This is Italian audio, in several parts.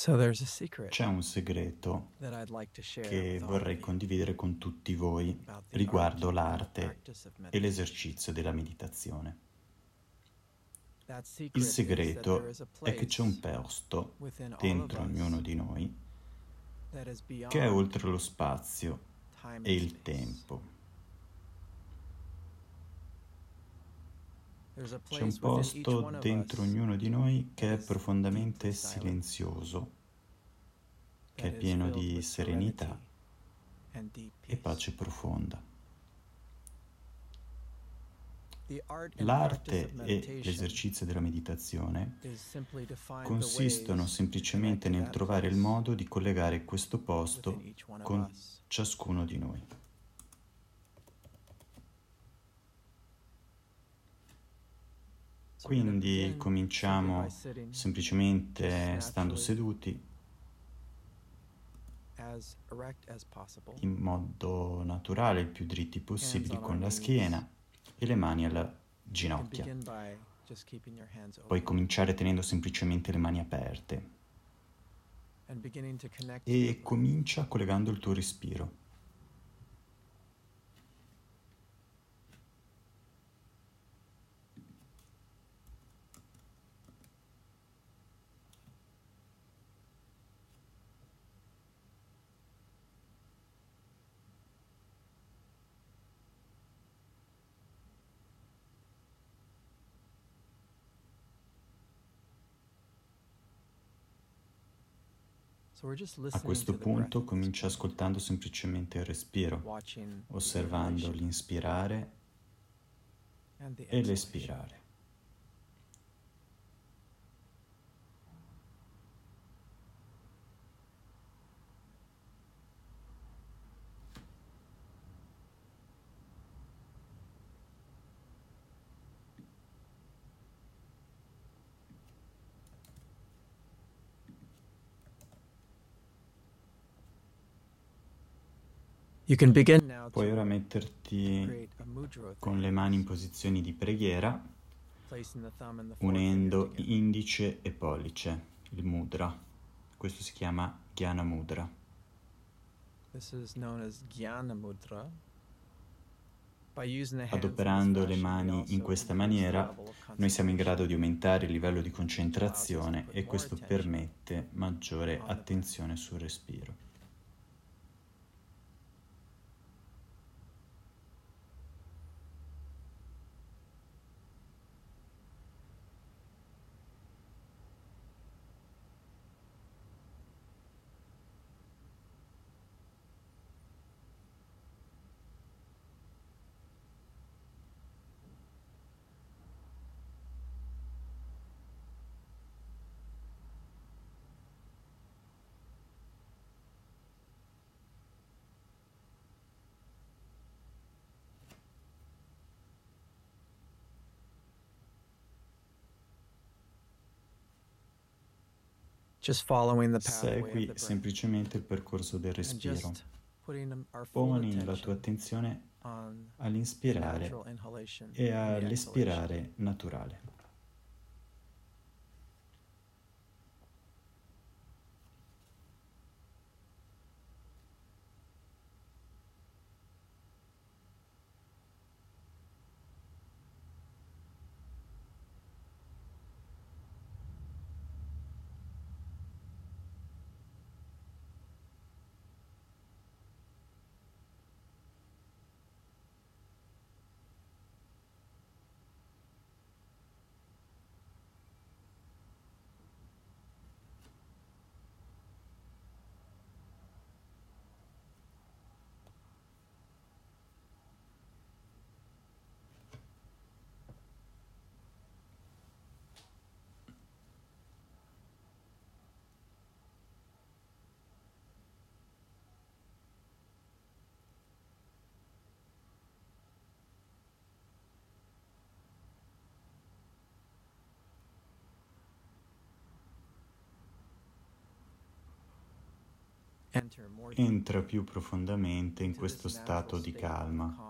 C'è un segreto che vorrei condividere con tutti voi riguardo l'arte e l'esercizio della meditazione. Il segreto è che c'è un posto dentro ognuno di noi che è oltre lo spazio e il tempo. C'è un posto dentro ognuno di noi che è profondamente silenzioso, che è pieno di serenità e pace profonda. L'arte e l'esercizio della meditazione consistono semplicemente nel trovare il modo di collegare questo posto con ciascuno di noi. Quindi cominciamo semplicemente stando seduti in modo naturale, il più dritti possibili con la schiena e le mani alla ginocchia. Puoi cominciare tenendo semplicemente le mani aperte e comincia collegando il tuo respiro. A questo punto comincia ascoltando semplicemente il respiro, osservando l'inspirare e l'espirare. Puoi ora metterti con le mani in posizioni di preghiera, unendo indice e pollice, il mudra. Questo si chiama Jnana Mudra. Adoperando le mani in questa maniera, noi siamo in grado di aumentare il livello di concentrazione e questo permette maggiore attenzione sul respiro. Segui semplicemente il percorso del respiro. Poni la tua attenzione all'inspirare e all'espirare naturale. Entra più profondamente in questo stato di calma,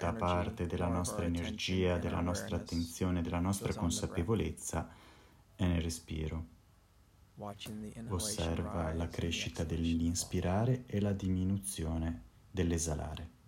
tutta parte della nostra energia, della nostra attenzione, della nostra consapevolezza è nel respiro. Osserva la crescita dell'inspirare e la diminuzione dell'esalare.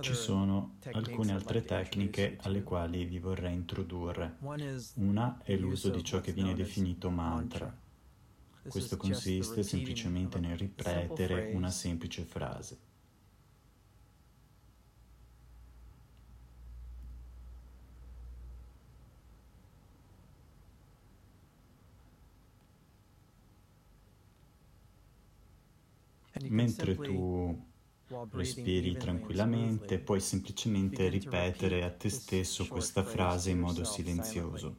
Ci sono alcune altre tecniche alle quali vi vorrei introdurre. Una è l'uso di ciò che viene definito mantra. Questo consiste semplicemente nel ripetere una semplice frase. Mentre tu respiri tranquillamente, puoi semplicemente ripetere a te stesso questa frase in modo silenzioso.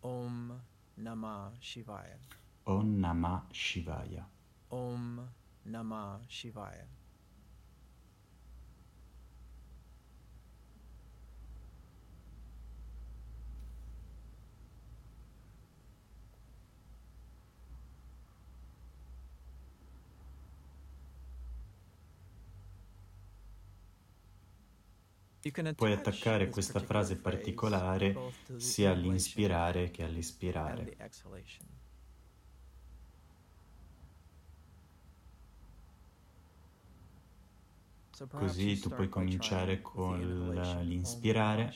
Om Namah Shivaya. Om Namah Shivaya. Om Namah Shivaya. Puoi attaccare questa frase particolare sia all'inspirare che all'espirare. Così tu puoi cominciare con l'inspirare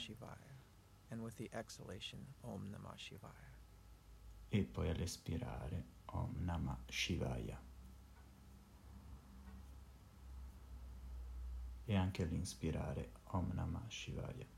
e poi all'espirare Om Namah Shivaya. e anche all'inspirare Om Namah Shivaya.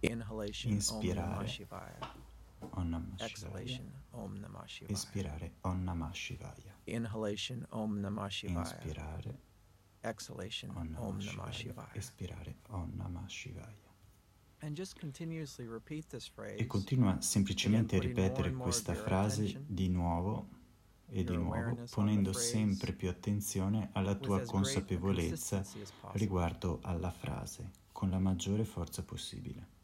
Inspirare Om Namah Shivaya. Om Namah Shivaya. Espirare Om Namah Shivaya. Inhalation Om Namah Shivaya. Inspirare Exhalation Om Namah Shivaya. Espirare Om Namah Shivaya. E continua semplicemente a ripetere questa frase di nuovo e di nuovo, ponendo sempre più attenzione alla tua consapevolezza riguardo alla frase, con la maggiore forza possibile.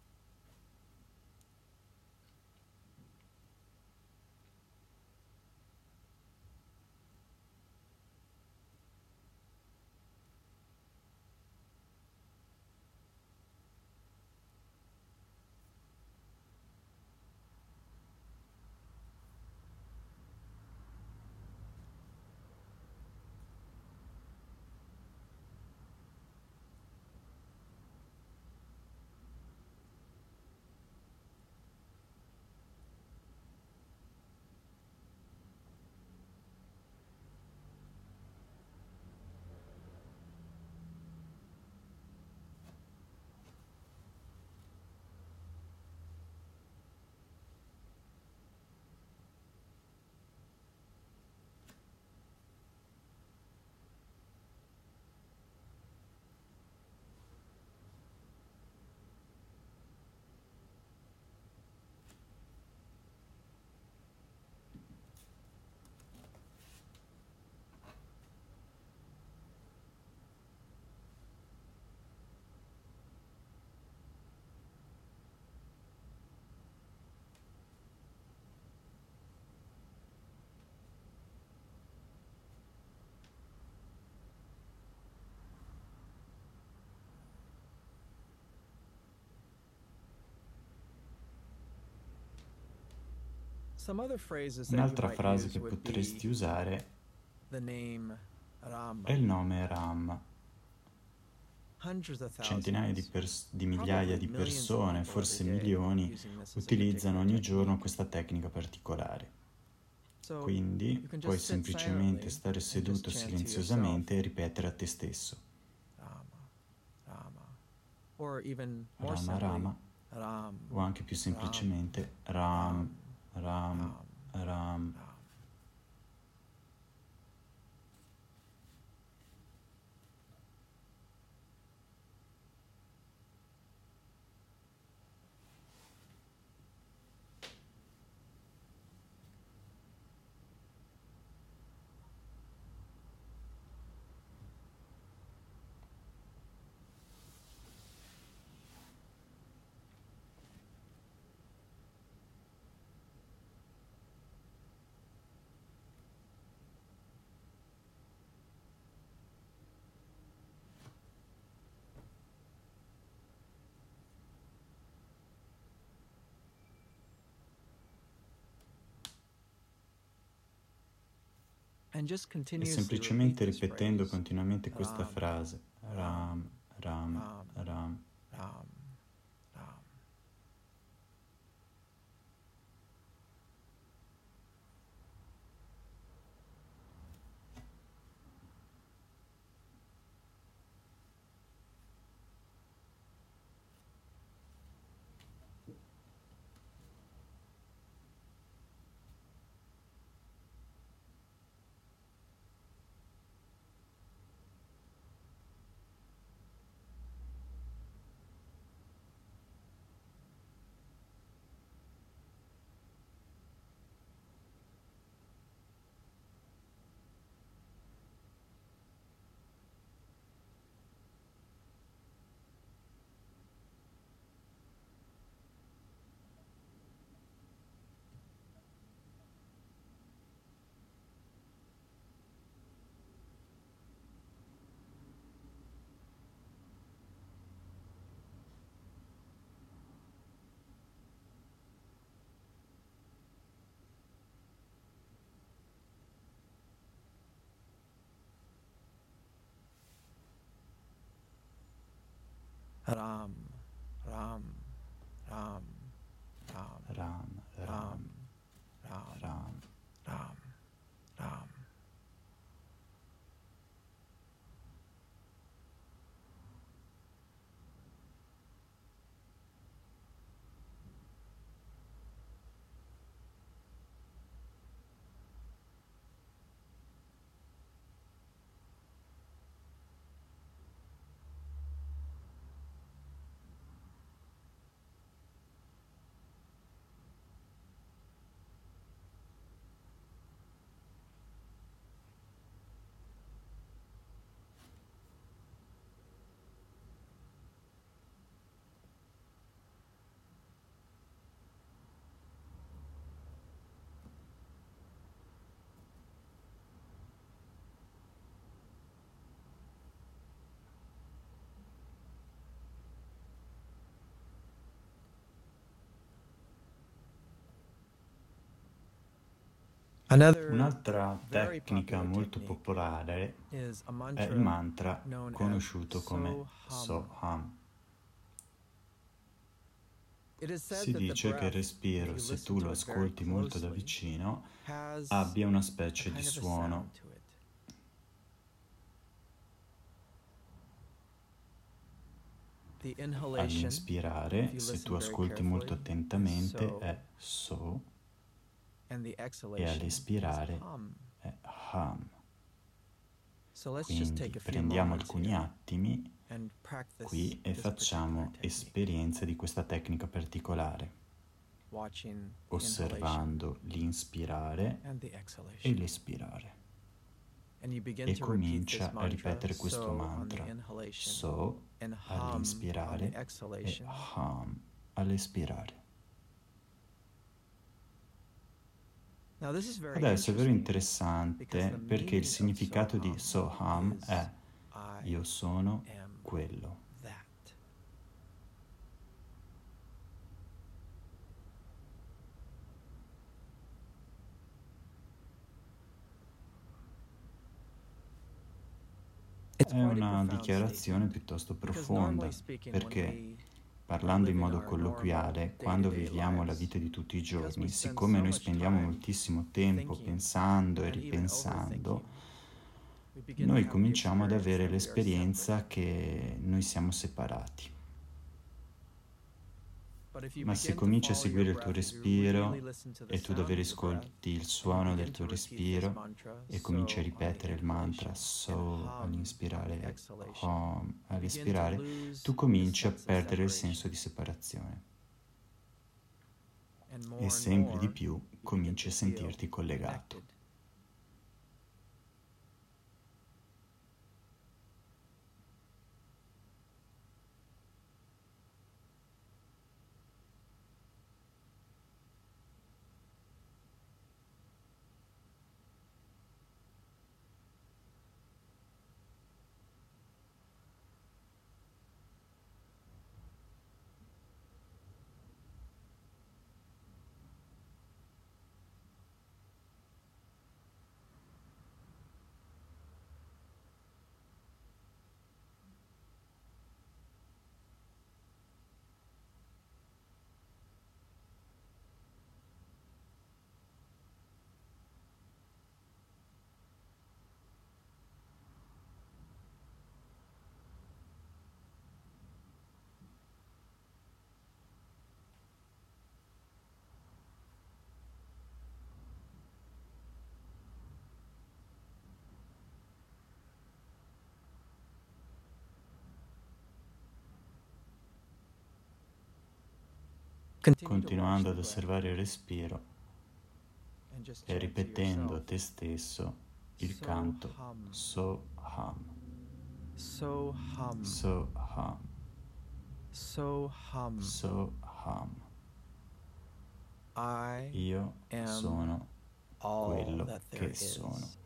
Un'altra frase che potresti usare è il nome Ram. Centinaia di, di migliaia di persone, forse milioni, utilizzano ogni giorno questa tecnica particolare. Quindi puoi semplicemente stare seduto silenziosamente e ripetere a te stesso. Rama Rama, o anche più semplicemente Ram Ram, Ram. E semplicemente ripetendo continuamente questa frase, Ram, Ram, Ram. Ram. Ram Un'altra tecnica molto popolare è il mantra conosciuto come Soham. Si dice che il respiro, se tu lo ascolti molto da vicino, abbia una specie di suono. All'inspirare, se tu ascolti molto attentamente, è So e all'espirare è Ham. Quindi prendiamo alcuni attimi qui e facciamo esperienza di questa tecnica particolare, osservando l'inspirare e l'espirare. E comincia a ripetere questo mantra, so all'inspirare e ham all'espirare. Adesso è vero interessante perché il significato di Soham è io sono quello. È una dichiarazione piuttosto profonda perché parlando in modo colloquiale, quando viviamo la vita di tutti i giorni, siccome noi spendiamo moltissimo tempo pensando e ripensando, noi cominciamo ad avere l'esperienza che noi siamo separati. Ma se cominci a seguire il tuo respiro e tu davvero ascolti il suono del tuo respiro e cominci a ripetere il mantra So all'inspirare e Om all'espirare, tu cominci a perdere il senso di separazione. E sempre di più cominci a sentirti collegato. Continuando ad osservare il respiro e ripetendo a te stesso il canto So Ham. So Ham. So Ham. So Ham. So Ham. Io sono quello che sono.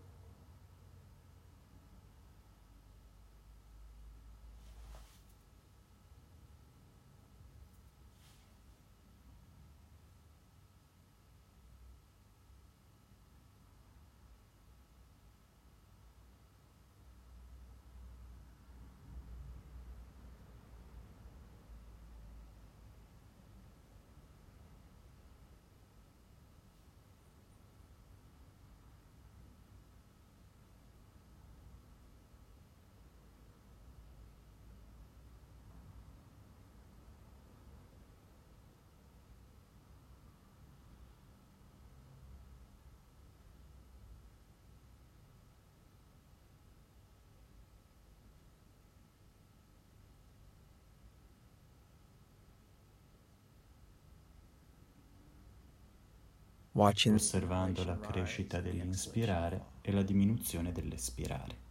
Osservando la crescita dell'inspirare e la diminuzione dell'espirare.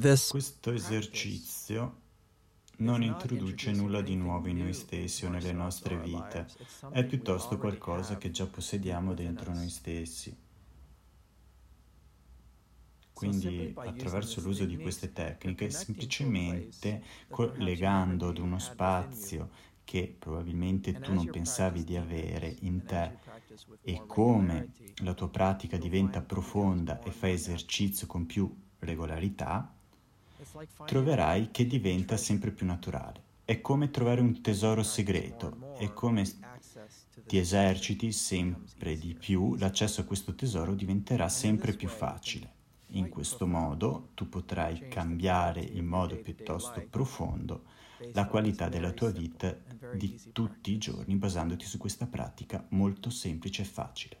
Questo esercizio non introduce nulla di nuovo in noi stessi o nelle nostre vite, è piuttosto qualcosa che già possediamo dentro noi stessi. Quindi attraverso l'uso di queste tecniche, semplicemente collegando ad uno spazio che probabilmente tu non pensavi di avere in te e come la tua pratica diventa profonda e fai esercizio con più regolarità, troverai che diventa sempre più naturale. È come trovare un tesoro segreto, è come ti eserciti sempre di più, l'accesso a questo tesoro diventerà sempre più facile. In questo modo tu potrai cambiare in modo piuttosto profondo la qualità della tua vita di tutti i giorni basandoti su questa pratica molto semplice e facile.